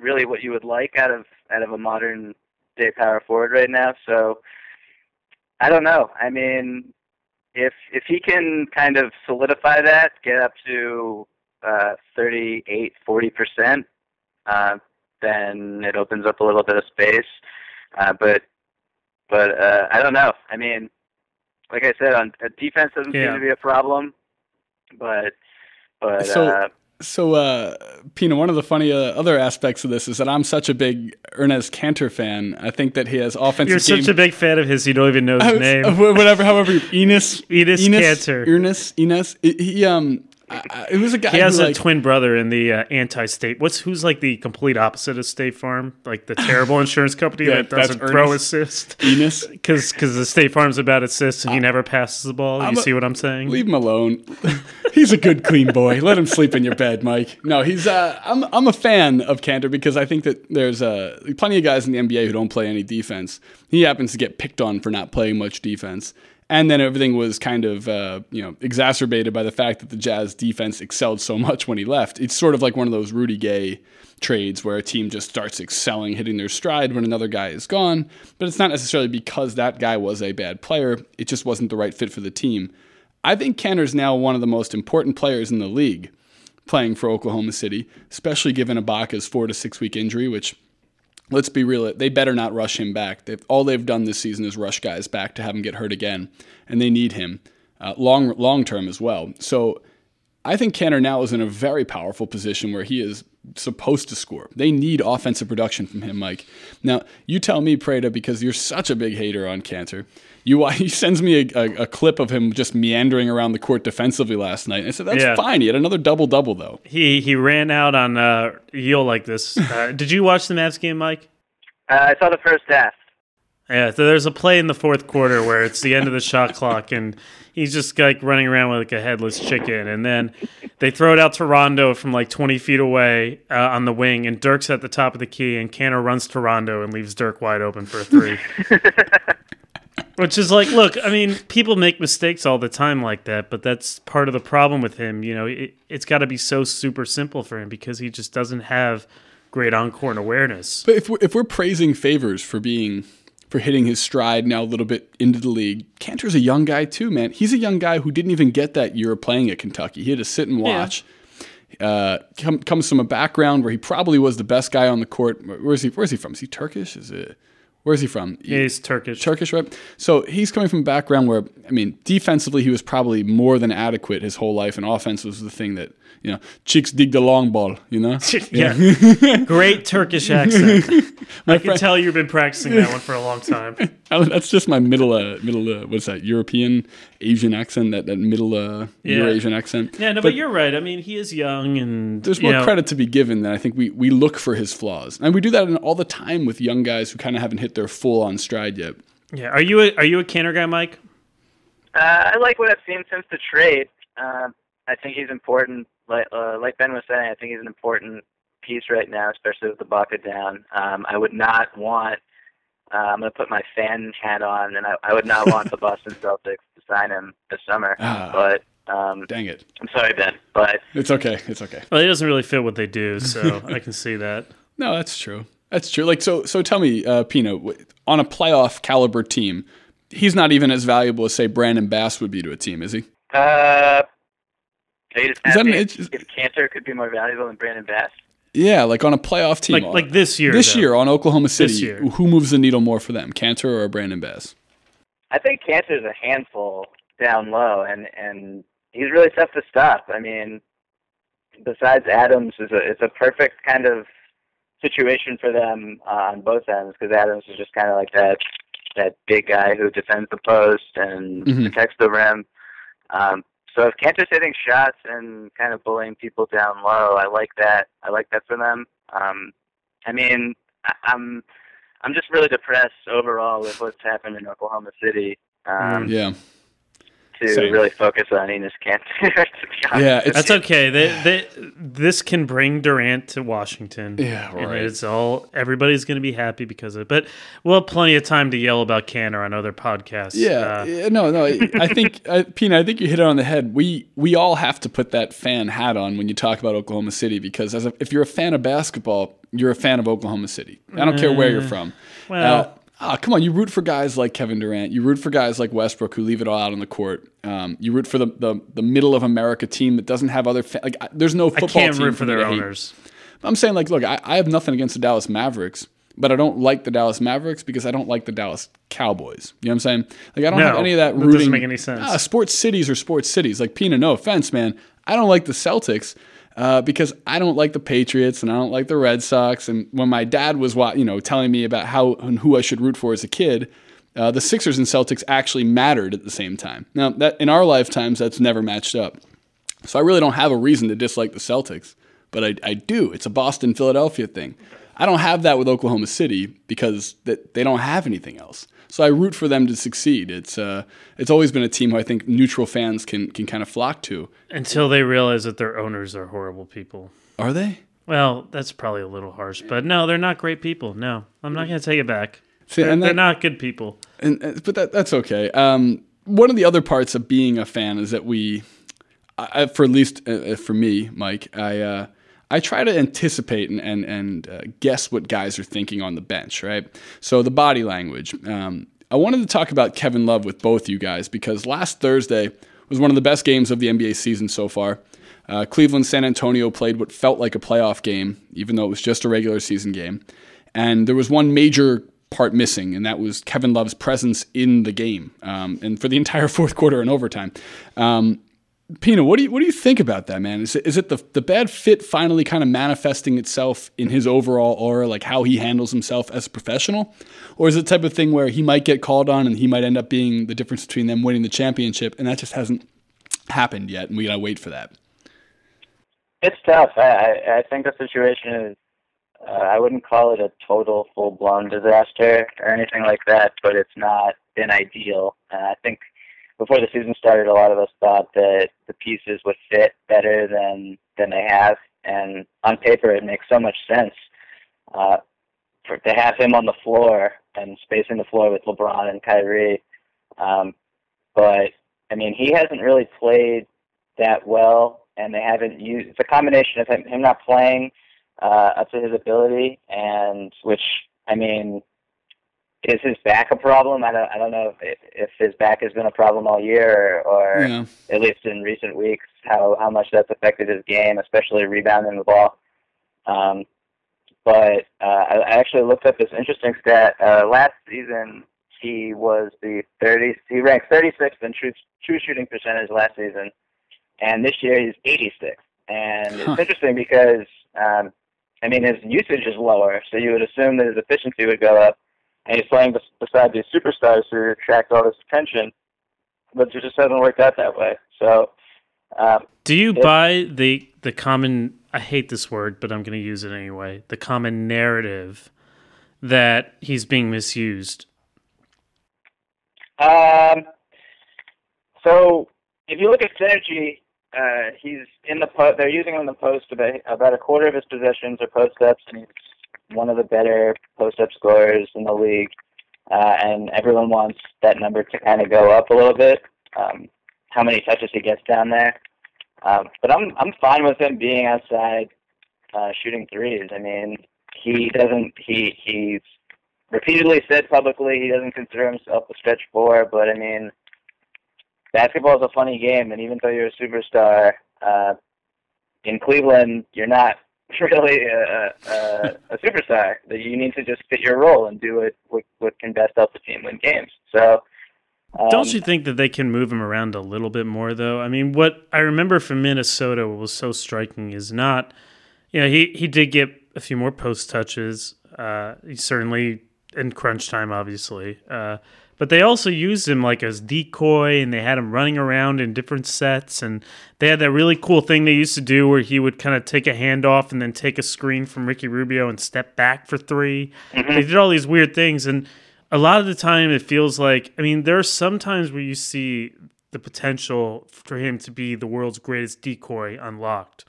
really what you would like out of out of a modern day power forward right now. So I don't know. I mean, if if he can kind of solidify that, get up to uh, 38, 40 percent, uh, then it opens up a little bit of space. Uh, but but uh, I don't know. I mean, like I said, on uh, defense doesn't Yeah. seem to be a problem, but but So- uh, So, uh, Pina, one of the funny uh, other aspects of this is that I'm such a big Ernest Kanter fan. I think that he has offensive You're game. such a big fan of his. You don't even know his was- name. uh, whatever, however, you- Enos, Enos Cantor. Enos, Enos. He um, I, it was a guy. He has who, a like, twin brother in the uh, anti-state. What's who's like the complete opposite of State Farm, like the terrible insurance company Yeah, that doesn't throw Ernest. assist. Enos. Because because the State Farm's about assists and he never passes the ball. I'm you a- see what I'm saying? Leave him alone. he's a good, clean boy. Let him sleep in your bed, Mike. No, he's. Uh, I'm. I'm a fan of Kanter because I think that there's uh, plenty of guys in the NBA who don't play any defense. He happens to get picked on for not playing much defense, and then everything was kind of uh, you know exacerbated by the fact that the Jazz defense excelled so much when he left. It's sort of like one of those Rudy Gay trades where a team just starts excelling, hitting their stride when another guy is gone. But it's not necessarily because that guy was a bad player. It just wasn't the right fit for the team. I think Kanter's now one of the most important players in the league playing for Oklahoma City, especially given Ibaka's four to six week injury, which let's be real, they better not rush him back. They've, all they've done this season is rush guys back to have him get hurt again, and they need him uh, long long term as well. So I think Kanter now is in a very powerful position where he is supposed to score. They need offensive production from him, Mike. Now, you tell me, Prada, because you're such a big hater on Kanter. You, he sends me a, a, a clip of him just meandering around the court defensively last night. And I said, that's Yeah. fine. He had another double double, though. He he ran out on uh, you'll like this. Uh, did you watch the Mavs game, Mike? Uh, I saw the first half. Yeah, so there's a play in the fourth quarter where it's the end of the shot clock, and he's just like running around with like a headless chicken, and then they throw it out to Rondo from like 20 feet away uh, on the wing, and Dirk's at the top of the key, and Kanter runs to Rondo and leaves Dirk wide open for a three. Which is like, look, I mean, people make mistakes all the time like that, but that's part of the problem with him. You know, it, it's got to be so super simple for him because he just doesn't have great on court awareness. But if we're, if we're praising Favors for being for hitting his stride now a little bit into the league, Kanter's a young guy too, man. He's a young guy who didn't even get that year of playing at Kentucky. He had to sit and watch. Uh, come, comes from a background where he probably was the best guy on the court. Where's he? Where's he from? Is he Turkish? Is it? Where's he from? He's Turkish. Turkish, right? So he's coming from a background where, I mean, defensively, he was probably more than adequate his whole life, and offense was the thing that, you know, chicks dig the long ball, you know? yeah. Great Turkish accent. I can friend- tell you've been practicing that one for a long time. That's just my middle, uh, middle, uh, what's that, European Asian accent, that, that middle uh, Yeah. Eurasian accent. Yeah, no, but, you're right. I mean, he is young and There's more know, credit to be given than I think we, we look for his flaws. And we do that all the time with young guys who kind of haven't hit their full on stride yet. Yeah, are you a, are you a Kanter guy, Mike? Uh, I like what I've seen since the trade. Um, I think he's important. Like uh, like Ben was saying, I think he's an important piece right now, especially with the bucket down. Um, I would not want. Uh, I'm going to put my fan hat on, and I, I would not want the Boston Celtics to sign him this summer. Ah. But um, Dang it. I'm sorry, Ben. But It's okay. It's okay. Well, he doesn't really fit what they do, so I can see that. No, that's true. That's true. Like so. So tell me, uh, Pina, on a playoff caliber team, he's not even as valuable as say Brandon Bass would be to a team, is he? uh, are you just Is that an asking itch- if, if Kanter could be more valuable than Brandon Bass? Yeah, like on a playoff team. Like like this year. this though. year on Oklahoma City, year. who moves the needle more for them, Kanter or Brandon Bass? I think Kanter's a handful down low, and and he's really tough to stop. I mean, besides Adams, is a it's a perfect kind of situation for them uh, on both ends because Adams is just kind of like that that big guy who defends the post and Mhm. protects the rim. Um, so if Kanter's hitting shots and kind of bullying people down low, I like that. I like that for them. Um, I mean, I, I'm I'm just really depressed overall with what's happened in Oklahoma City. Um, Yeah, to Same. really focus on Enes Kanter. to yeah. It's, That's okay. They, they, this can bring Durant to Washington. Yeah, right. it's all everybody's going to be happy because of it. But we'll have plenty of time to yell about Kanter on other podcasts. Yeah, Uh, yeah, no, no. I think, uh, Pina, I think you hit it on the head. We we all have to put that fan hat on when you talk about Oklahoma City because as a, if you're a fan of basketball, you're a fan of Oklahoma City. I don't care where you're from. well- Uh, ah, come on, you root for guys like Kevin Durant. You root for guys like Westbrook who leave it all out on the court. Um, you root for the, the the middle of America team that doesn't have other fa- like. I- There's no football. I can't team root for their owners. I'm saying like, look, I, I have nothing against the Dallas Mavericks, but I don't like the Dallas Mavericks because I don't like the Dallas Cowboys. You know what I'm saying? Like I don't No, have any of that that rooting. doesn't make any sense. Ah, sports cities are sports cities. Like Pina, no offense, man. I don't like the Celtics. Uh, because I don't like the Patriots and I don't like the Red Sox. And when my dad was, you know, telling me about how and who I should root for as a kid, uh, the Sixers and Celtics actually mattered at the same time. Now, that in our lifetimes, that's never matched up. So I really don't have a reason to dislike the Celtics, but I, I do. It's a Boston Philadelphia thing. I don't have that with Oklahoma City because that they don't have anything else. So I root for them to succeed. It's uh, it's always been a team who I think neutral fans can can kind of flock to. Until they realize that their owners are horrible people. Are they? Well, that's probably a little harsh, but no, they're not great people. No, I'm not going to take it back. See, They're, and they're not good people. and, uh, but that that's okay. Um, one of the other parts of being a fan is that we, I, I- for at least uh, uh, for me, Mike, I uh, I try to anticipate and and, and uh, guess what guys are thinking on the bench, right? So the body language. Um, I wanted to talk about Kevin Love with both you guys because last Thursday was one of the best games of the NBA season so far. Uh, Cleveland San Antonio played what felt like a playoff game, even though it was just a regular season game. And there was one major part missing, and that was Kevin Love's presence in the game, um, and for the entire fourth quarter and overtime. Um, Pina, what do you what do you think about that, man? Is it, is it the the bad fit finally kind of manifesting itself in his overall aura, like how he handles himself as a professional, or is it type of thing where he might get called on and he might end up being the difference between them winning the championship, and that just hasn't happened yet, and we gotta wait for that. It's tough. I, I, think the situation is. Uh, I wouldn't call it a total full blown disaster or anything like that, but it's not been ideal. And I think before the season started, a lot of us thought that the pieces would fit better than than they have. And on paper, it makes so much sense uh, for to have him on the floor and spacing the floor with LeBron and Kyrie. Um, but I mean, he hasn't really played that well, and they haven't used. It's a combination of him, him not playing uh, up to his ability, and which I mean, is his back a problem? I don't. I don't know if if his back has been a problem all year, or, or Yeah. at least in recent weeks, how how much that's affected his game, especially rebounding the ball. Um, but uh, I, actually looked up this interesting stat. Uh, last season, he was the 30. He ranked 36th in true true shooting percentage last season, and this year he's 86th. And Huh. it's interesting because um, I mean his usage is lower, so you would assume that his efficiency would go up. And he's playing beside these superstars who attract all this attention, but it just doesn't work out that way. So. Um, Do you It- buy the the common? I hate this word, but I'm going to use it anyway. The common narrative that he's being misused. Um, so if you look at synergy, uh, he's in the po- they're using him in the post about, about a quarter of his possessions are post ups, and he's one of the better post up scorers in the league. Uh, and everyone wants that number to kind of go up a little bit. Um, how many touches he gets down there? Um, but I'm I'm fine with him being outside, uh, shooting threes. I mean, he doesn't he he's repeatedly said publicly he doesn't consider himself a stretch four, but I mean, basketball is a funny game, and even though you're a superstar, uh, in Cleveland, you're not really a, a, a superstar. That you need to just fit your role and do it what, what can best help the team win games. So, um, Don't you think that they can move him around a little bit more, though? I mean, what I remember from Minnesota what was so striking is not, you know, he, he did get a few more post touches. Uh, he certainly in crunch time, obviously. Uh, but they also used him like as decoy, and they had him running around in different sets. And they had that really cool thing they used to do where he would kind of take a handoff and then take a screen from Ricky Rubio and step back for 3 They did all these weird things, and a lot of the time it feels like I mean there are some times where you see the potential for him to be the world's greatest decoy unlocked,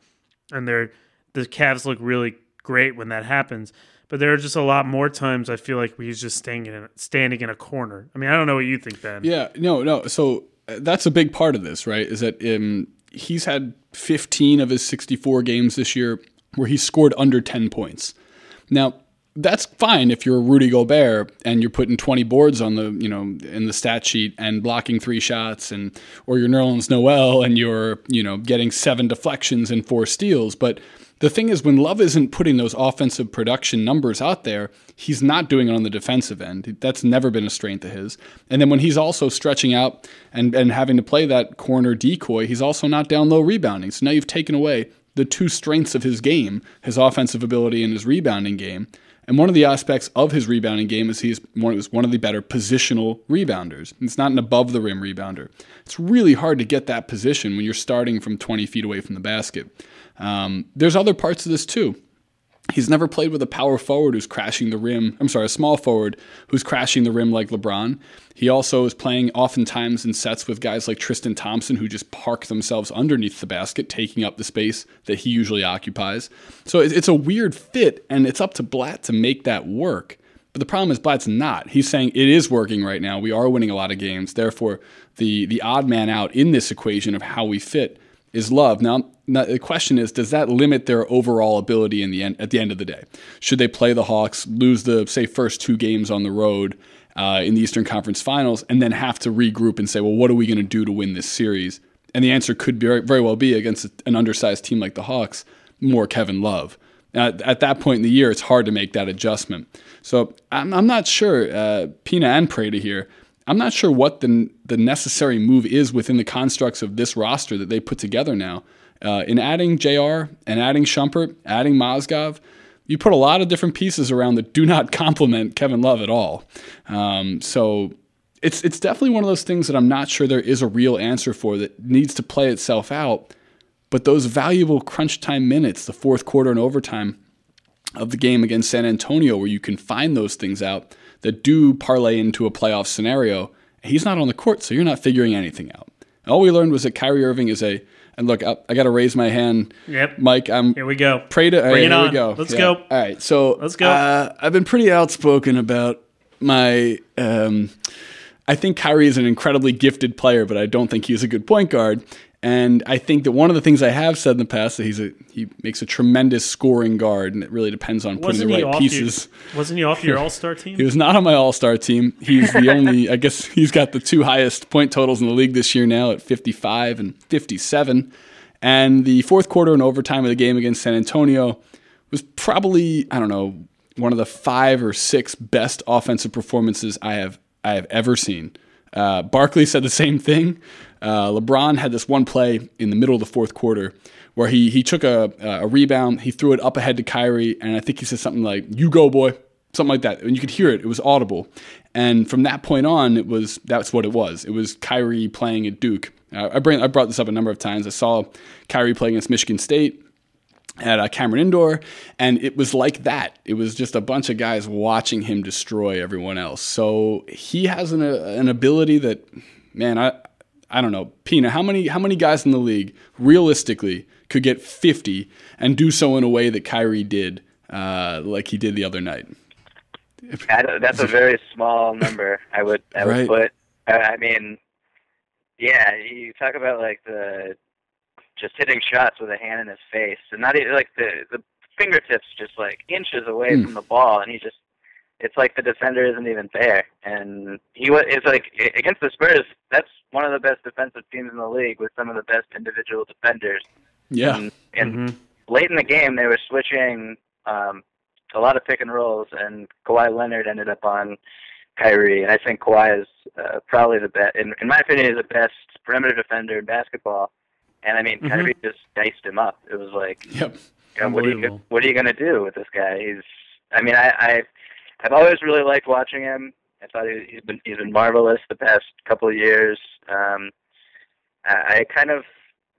and they're the Cavs look really great when that happens. But there are just a lot more times I feel like he's just staying in standing in a corner. I mean, I don't know what you think, Ben. Yeah, no, no. So uh, that's a big part of this, right? Is that um, he's had 15 of his 64 games this year where he scored under 10 points. Now, that's fine if you're Rudy Gobert and you're putting 20 boards on the, you know, in the stat sheet and blocking three shots and or you're Nerlens Noel and you're, you know, getting seven deflections and four steals, but the thing is, when Love isn't putting those offensive production numbers out there, he's not doing it on the defensive end. That's never been a strength of his. And then when he's also stretching out and, and having to play that corner decoy, he's also not down low rebounding. So now you've taken away the two strengths of his game, his offensive ability and his rebounding game. And one of the aspects of his rebounding game is he's one, one of the better positional rebounders. It's not an above the rim rebounder. It's really hard to get that position when you're starting from 20 feet away from the basket. Um, there's other parts of this too. He's never played with a power forward who's crashing the rim. I'm sorry, a small forward who's crashing the rim like LeBron. He also is playing oftentimes in sets with guys like Tristan Thompson who just park themselves underneath the basket, taking up the space that he usually occupies. So it's a weird fit, and it's up to Blatt to make that work. But the problem is Blatt's not. He's saying it is working right now. We are winning a lot of games. Therefore, the the odd man out in this equation of how we fit is love. Now, now, the question is, does that limit their overall ability in the end? At the end of the day, should they play the Hawks, lose the say first two games on the road uh, in the Eastern Conference Finals, and then have to regroup and say, well, what are we going to do to win this series? And the answer could very, very well be against an undersized team like the Hawks, more Kevin Love. At, at that point in the year, it's hard to make that adjustment. So I'm, I'm not sure, uh, Pina and Prada here. I'm not sure what the the necessary move is within the constructs of this roster that they put together now. Uh, in adding JR and adding Shumpert, adding Mozgov, you put a lot of different pieces around that do not complement Kevin Love at all. Um, so it's it's definitely one of those things that I'm not sure there is a real answer for that needs to play itself out. But those valuable crunch time minutes, the fourth quarter and overtime of the game against San Antonio, where you can find those things out that do parlay into a playoff scenario, he's not on the court, so you're not figuring anything out. All we learned was that Kyrie Irving is a and look, I, I got to raise my hand. Yep. Mike, I'm. Here we go. Pray to. Bring right, it here on. we go. Let's Yeah. go. All right. So Let's go. Uh, I've been pretty outspoken about my. Um, I think Kyrie is an incredibly gifted player, but I don't think he's a good point guard. And I think that one of the things I have said in the past that he's a he makes a tremendous scoring guard, and it really depends on putting Wasn't the right pieces. Your, wasn't he off your All Star team? He was not on my All Star team. He's the only, I guess he's got the two highest point totals in the league this year now at 55 and 57. And the fourth quarter and overtime of the game against San Antonio was probably, I don't know, one of the five or six best offensive performances I have I have ever seen. Uh, Barkley said the same thing. Uh, LeBron had this one play in the middle of the fourth quarter where he he took a, a rebound, he threw it up ahead to Kyrie, and I think he said something like "You go, boy," something like that, and you could hear it. It was audible, and from that point on, it was that's what it was. It was Kyrie playing at Duke. Uh, I bring I brought this up a number of times. I saw Kyrie playing against Michigan State at uh, Cameron Indoor, and it was like that. It was just a bunch of guys watching him destroy everyone else. So he has an, uh, an ability that, man, I I don't know, Pina. How many how many guys in the league realistically could get 50 and do so in a way that Kyrie did, uh, like he did the other night? I that's a very small number. I would I would Right. put. I mean, yeah, you talk about like the just hitting shots with a hand in his face, and not even like the the fingertips just like inches away Hmm. from the ball, and he just it's like the defender isn't even there, and he was it's like against the Spurs. That's one of the best defensive teams in the league with some of the best individual defenders. Yeah, And, and Mhm. late in the game, they were switching um, a lot of pick and rolls, and Kawhi Leonard ended up on Kyrie. And I think Kawhi is uh, probably the best, in, in my opinion, is the best perimeter defender in basketball. And I mean, Mhm. Kyrie just diced him up. It was like, yep. you know, what are you what are you gonna do with this guy? He's, I mean, I, I I've always really liked watching him. I thought he, he's been he's been marvelous the past couple of years. Um, I, I kind of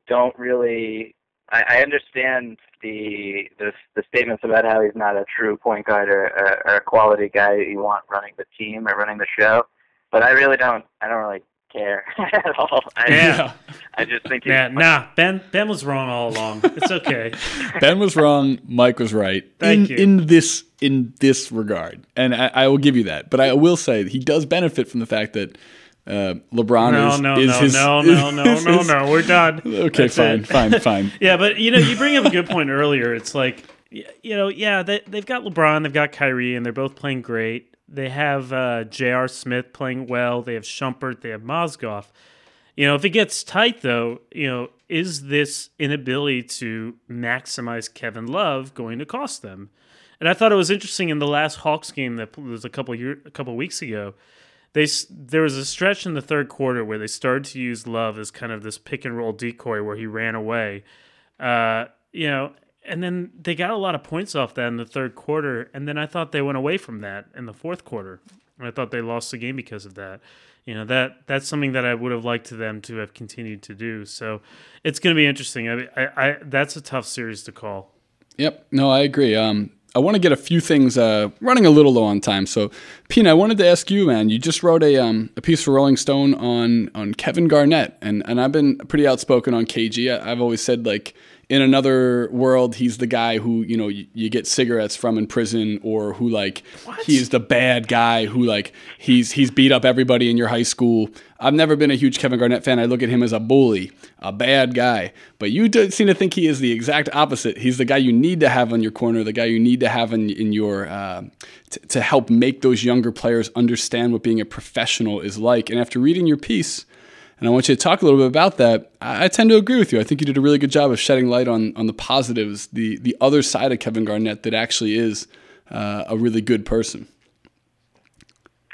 don't really. I, I understand the, the the statements about how he's not a true point guard or, or, or a quality guy you want running the team or running the show, but I really don't. I don't really care at all. I, Yeah. I just think Yeah, nah, Ben Ben was wrong all along. It's okay. Ben was wrong. Mike was right. Thank in, you. in this in this regard, and I, I will give you that. But I will say he does benefit from the fact that uh, LeBron No, is, no, is no, his, no, no, no, is no, his- no. We're done. Okay, That's fine, it. fine, fine. Yeah, but you know, you bring up a good point earlier. It's like, you know, yeah, they, they've got LeBron, they've got Kyrie, and they're both playing great. They have uh, J.R. Smith playing well. They have Shumpert. They have Mozgov. You know, if it gets tight, though, you know, is this inability to maximize Kevin Love going to cost them? And I thought it was interesting in the last Hawks game that was a couple year, a couple weeks ago. They there was a stretch in the third quarter where they started to use Love as kind of this pick and roll decoy where he ran away. Uh, you know, and then they got a lot of points off that in the third quarter, and then I thought they went away from that in the fourth quarter. I thought they lost the game because of that. You know that that's something that I would have liked them to have continued to do. So it's going to be interesting. I, I, I that's a tough series to call. Yep. No, I agree. Um, I want to get a few things uh, running a little low on time. So, Pina, I wanted to ask you, man. You just wrote a um, a piece for Rolling Stone on on Kevin Garnett, and and I've been pretty outspoken on KG. I, I've always said like in another world, he's the guy who you know you, you get cigarettes from in prison, or who like he's the bad guy who like he's he's beat up everybody in your high school. I've never been a huge Kevin Garnett fan. I look at him as a bully, a bad guy. But you do seem to think he is the exact opposite. He's the guy you need to have on your corner, the guy you need to have in in your uh, t- to help make those younger players understand what being a professional is like. And after reading your piece and I want you to talk a little bit about that. I, I tend to agree with you. I think you did a really good job of shedding light on on the positives, the the other side of Kevin Garnett that actually is uh, a really good person.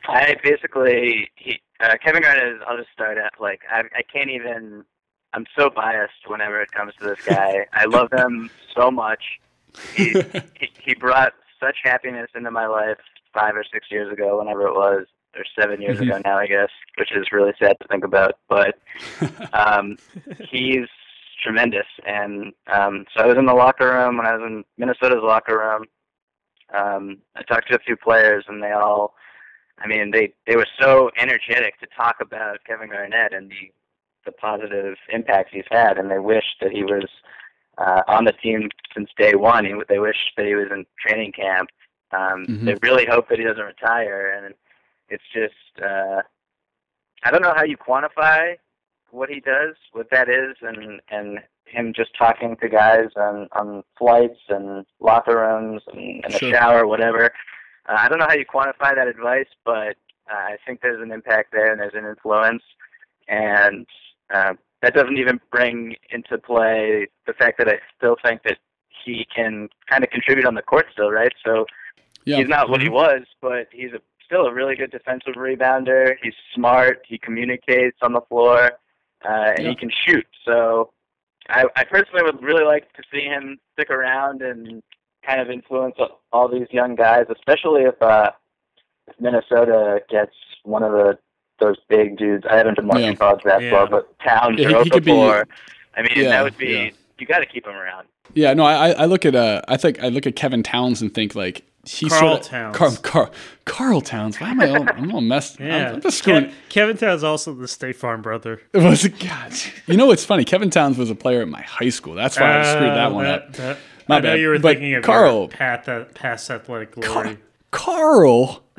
I basically he, uh, Kevin Garnett. Is, I'll just start at like I, I can't even. I'm so biased whenever it comes to this guy. I love him so much. He, he he brought such happiness into my life five or six years ago, whenever it was or seven years ago now, I guess, which is really sad to think about. But um, he's tremendous, and um, so I was in the locker room when I was in Minnesota's locker room. Um, I talked to a few players, and they all, I mean, they they were so energetic to talk about Kevin Garnett and the the positive impact he's had, and they wished that he was uh, on the team since day one. He, they wish that he was in training camp. Um, mm-hmm. They really hope that he doesn't retire, and it's just uh, I don't know how you quantify what he does, what that is, and and him just talking to guys on on flights and locker rooms and in sure. the shower, whatever. Uh, I don't know how you quantify that advice, but uh, I think there's an impact there and there's an influence, and uh, that doesn't even bring into play the fact that I still think that he can kind of contribute on the court still, right? So yeah. he's not what he mm-hmm. was, but he's a still a really good defensive rebounder. He's smart. He communicates on the floor, uh, and yeah. he can shoot. So I, I personally would really like to see him stick around and kind of influence all these young guys, especially if uh, if Minnesota gets one of the those big dudes. I haven't been watching yeah. college basketball, yeah. but Towns yeah, or Okafor. I mean, yeah, that would be you got to keep him around. Yeah, no, I I look at uh I think I look at Kevin Towns and think like he's Carl sort of, Towns. Carl, Carl, Carl Towns. Why am I? All, I'm all messed. yeah, I'm, I'm just screwing. Ke- Kevin Towns also the State Farm brother. It was a God. You know what's funny? Kevin Towns was a player at my high school. That's why uh, I screwed that one that, up. That, My I know bad. you were but thinking of Carl path, uh, past athletic glory. Carl,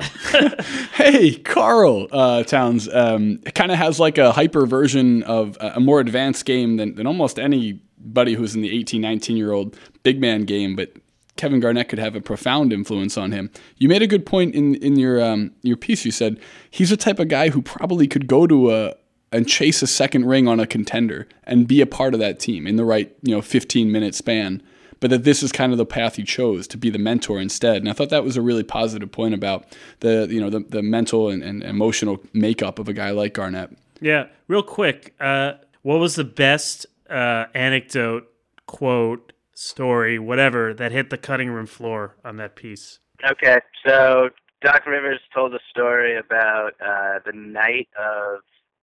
hey Carl uh, Towns um, kind of has like a hyper version of a more advanced game than, than almost anybody who's in the 18, 19 year old big man game. But Kevin Garnett could have a profound influence on him. You made a good point in in your um, your piece. You said he's the type of guy who probably could go to a and chase a second ring on a contender and be a part of that team in the right you know 15 minute span. But that this is kind of the path he chose to be the mentor instead. And I thought that was a really positive point about the you know the, the mental and, and emotional makeup of a guy like Garnett. Yeah, real quick, uh, what was the best uh, anecdote quote story, whatever, that hit the cutting room floor on that piece? Okay, so Doc Rivers told a story about uh, the night of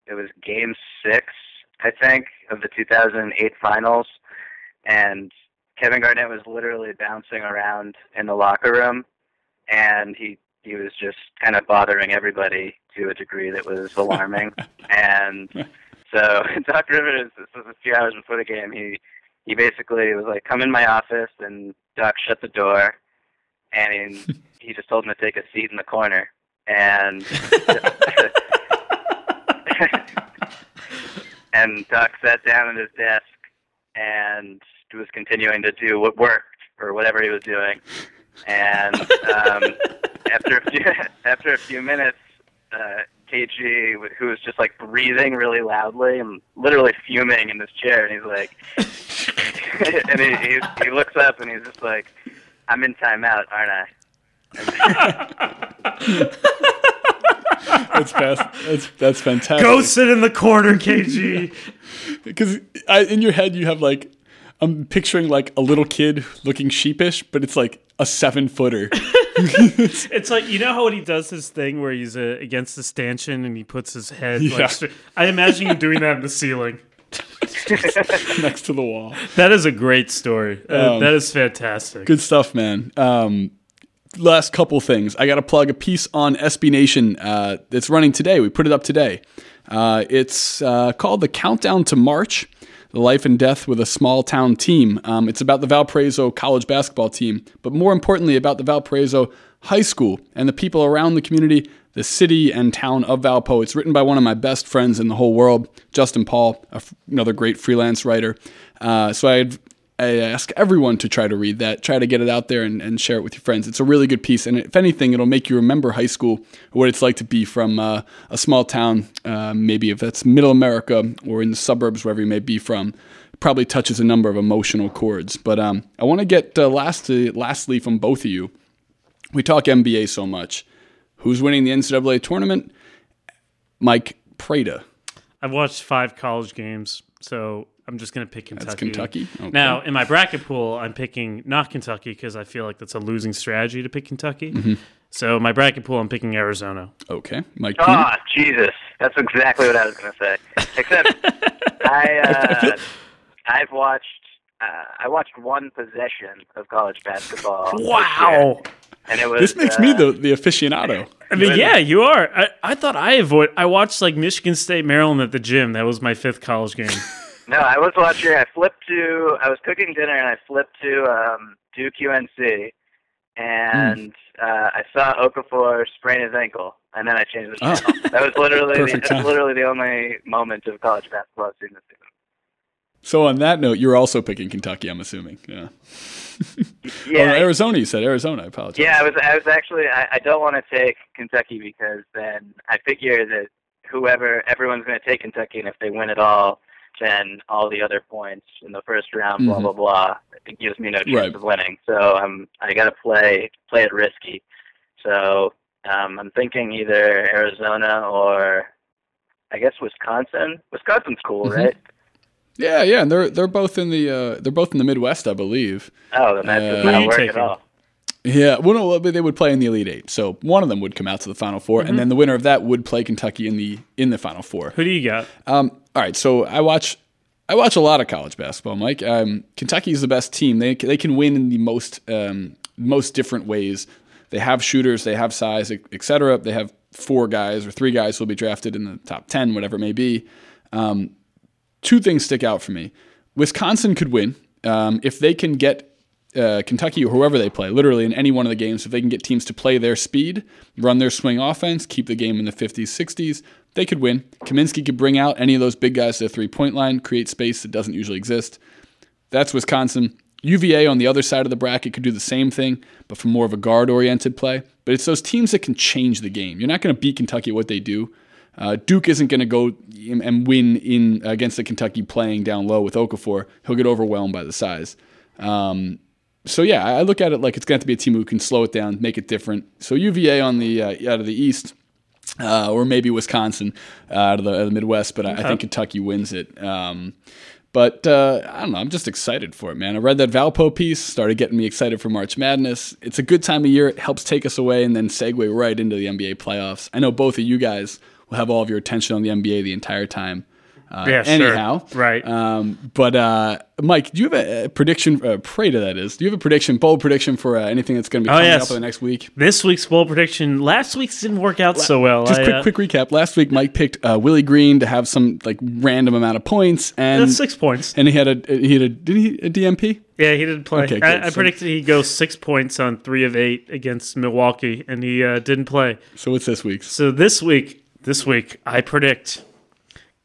it was Game Six, I think, of the 2008 Finals, and Kevin Garnett was literally bouncing around in the locker room, and he he was just kind of bothering everybody to a degree that was alarming. and so Doc Rivers, this was a few hours before the game, he he basically was like, "Come in my office," and Doc shut the door, and he, he just told him to take a seat in the corner, and and Doc sat down at his desk and was continuing to do what worked or whatever he was doing, and um, after a few after a few minutes. Uh, KG, who was just like breathing really loudly and literally fuming in this chair, and he's like, and he, he he looks up and he's just like, "I'm in timeout, aren't I?" that's fast. That's that's fantastic. Go sit in the corner, KG. because in your head you have like I'm picturing like a little kid looking sheepish, but it's like a seven footer. It's like you know how when he does his thing where he's uh, against the stanchion and he puts his head. Yeah. Like, I imagine him doing that in the ceiling. next to the wall. That is a great story. Uh, Um, that is fantastic. Good stuff, man. Um, last couple things. I got to plug a piece on SB Nation uh, that's running today. We put it up today. Uh, it's uh, called The Countdown to March The Life and Death with a Small Town Team. Um, it's about the Valparaiso college basketball team, but more importantly, about the Valparaiso High School and the people around the community, the city and town of Valpo. It's written by one of my best friends in the whole world, Justin Paul, another great freelance writer. Uh, so I'd I ask everyone to try to read that, try to get it out there and, and share it with your friends. It's a really good piece. And if anything, it'll make you remember high school, what it's like to be from uh, a small town, uh, maybe if that's middle America or in the suburbs, wherever you may be from. Probably touches a number of emotional chords. But um, I want to get uh, lastly, lastly from both of you. We talk NBA so much. Who's winning the NCAA tournament? Mike Prada. I've watched five college games, so I'm just going to pick Kentucky. That's Kentucky? Okay. Now, in my bracket pool, I'm picking not Kentucky because I feel like that's a losing strategy to pick Kentucky. Mm-hmm. So my bracket pool, I'm picking Arizona. Okay. Mike. Ah, Jesus. That's exactly what I was going to say. Except I, uh, I've watched. Uh, I watched one possession of college basketball. this year, Wow. and it was. this makes uh, me the, the aficionado. I mean, yeah, you are. I, I thought I avoid. I watched like Michigan State, Maryland at the gym. That was my fifth college game. No, I was watching. I flipped to. I was cooking dinner and I flipped to um, Duke UNC, and uh, I saw Okafor sprain his ankle, and then I changed the Oh. channel. That was literally the, Perfect that's literally the only moment of college basketball I've seen this season. So on that note, you're also picking Kentucky, I'm assuming. Yeah. Yeah, Oh, Arizona. You said Arizona. I apologize. Yeah, I was. I was actually. I, I don't want to take Kentucky because then I figure that whoever everyone's going to take Kentucky, and if they win it all, then all the other points in the first round, blah Mhm. blah blah, it gives me no chance Right. of winning. So I'm. I got to play play it risky. So um, I'm thinking either Arizona or I guess Wisconsin. Wisconsin's cool, Mhm. right? Yeah, yeah, and they're they're both in the uh, they're both in the Midwest, I believe. Oh, then that Uh, Who are not you work at all. Yeah, well, no, but they would play in the Elite Eight, so one of them would come out to the Final 4 and then the winner of that would play Kentucky in the in the Final Four. Who do you got? Um, all right, so I watch I watch a lot of college basketball, Mike. Um, Kentucky is the best team. They they can win in the most um, most different ways. They have shooters, they have size, etc. They have four guys or three guys who will be drafted in the top ten, whatever it may be. Um, two things stick out for me. Wisconsin could win um, if they can get uh, Kentucky or whoever they play, literally in any one of the games, if they can get teams to play their speed, run their swing offense, keep the game in the 50s, 60s, they could win. Kaminsky could bring out any of those big guys to the three point line, create space that doesn't usually exist. That's Wisconsin. UVA on the other side of the bracket could do the same thing, but from more of a guard oriented play. But it's those teams that can change the game. You're not going to beat Kentucky at what they do. Uh, Duke isn't going to go and win in against the Kentucky playing down low with Okafor. He'll get overwhelmed by the size. Um, so yeah, I look at it like it's going to have to be a team who can slow it down, make it different. So UVA on the uh, out of the East, uh, or maybe Wisconsin uh, out of the, out of the Midwest, but I, I think Kentucky wins it. Um, but uh, I don't know. I'm just excited for it, man. I read that Valpo piece, started getting me excited for March Madness. It's a good time of year. It helps take us away and then segue right into the NBA playoffs. I know both of you guys will have all of your attention on the NBA the entire time. Uh, Yeah, sure. Right. Um, but uh, Mike, do you have a, a prediction? Uh, pray to that is. Do you have a prediction, bold prediction for uh, anything that's going to be Oh, coming yes. up in the next week? This week's bold prediction. Last week's didn't work out so well. Just I, quick, uh, quick recap. Last week, Mike picked uh, Willie Green to have some like random amount of points, and That's six points. and he had a he had a did he a DNP? Yeah, he didn't play. Okay. I, I predicted he'd go six points on three of eight against Milwaukee, and he uh, didn't play. So what's this week's? So this week, this week, I predict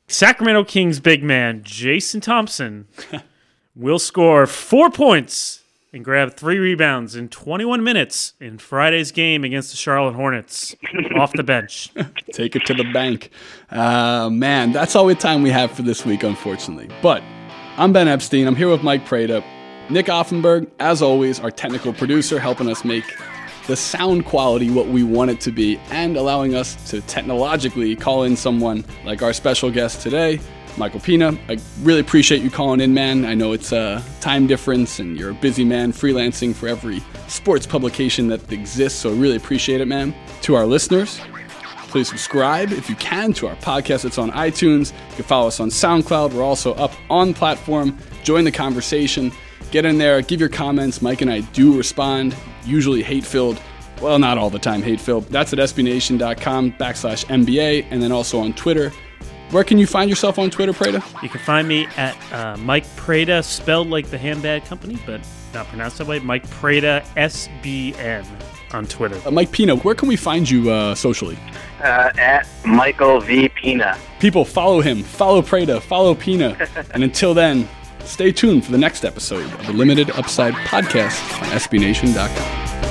Sacramento Kings big man Jason Thompson will score four points and grab three rebounds in 21 minutes in Friday's game against the Charlotte Hornets off the bench. Take it to the bank. Uh, man, that's all the time we have for this week, unfortunately. But I'm Ben Epstein. I'm here with Mike Prada. Nick Offenberg, as always, our technical producer, helping us make the sound quality what we want it to be and allowing us to technologically call in someone like our special guest today, Michael Pina. I really appreciate you calling in, man. I know it's a time difference and you're a busy man freelancing for every sports publication that exists, so I really appreciate it, man. To our listeners, please subscribe if you can to our podcast. It's on iTunes. You can follow us on SoundCloud. We're also up on platform. Join the conversation. Get in there, give your comments. Mike and I do respond, usually hate filled. Well, not all the time hate filled. That's at sbnation.com backslash NBA and then also on Twitter. Where can you find yourself on Twitter, Prada? You can find me at uh, Mike Prada, spelled like the handbag company, but not pronounced that way. Mike Prada, SBN on Twitter. Uh, Mike Pina, where can we find you uh, socially? Uh, at Michael V. Pina. People, follow him, follow Prada, follow Pina. and until then, stay tuned for the next episode of the Limited Upside Podcast on SBNation.com.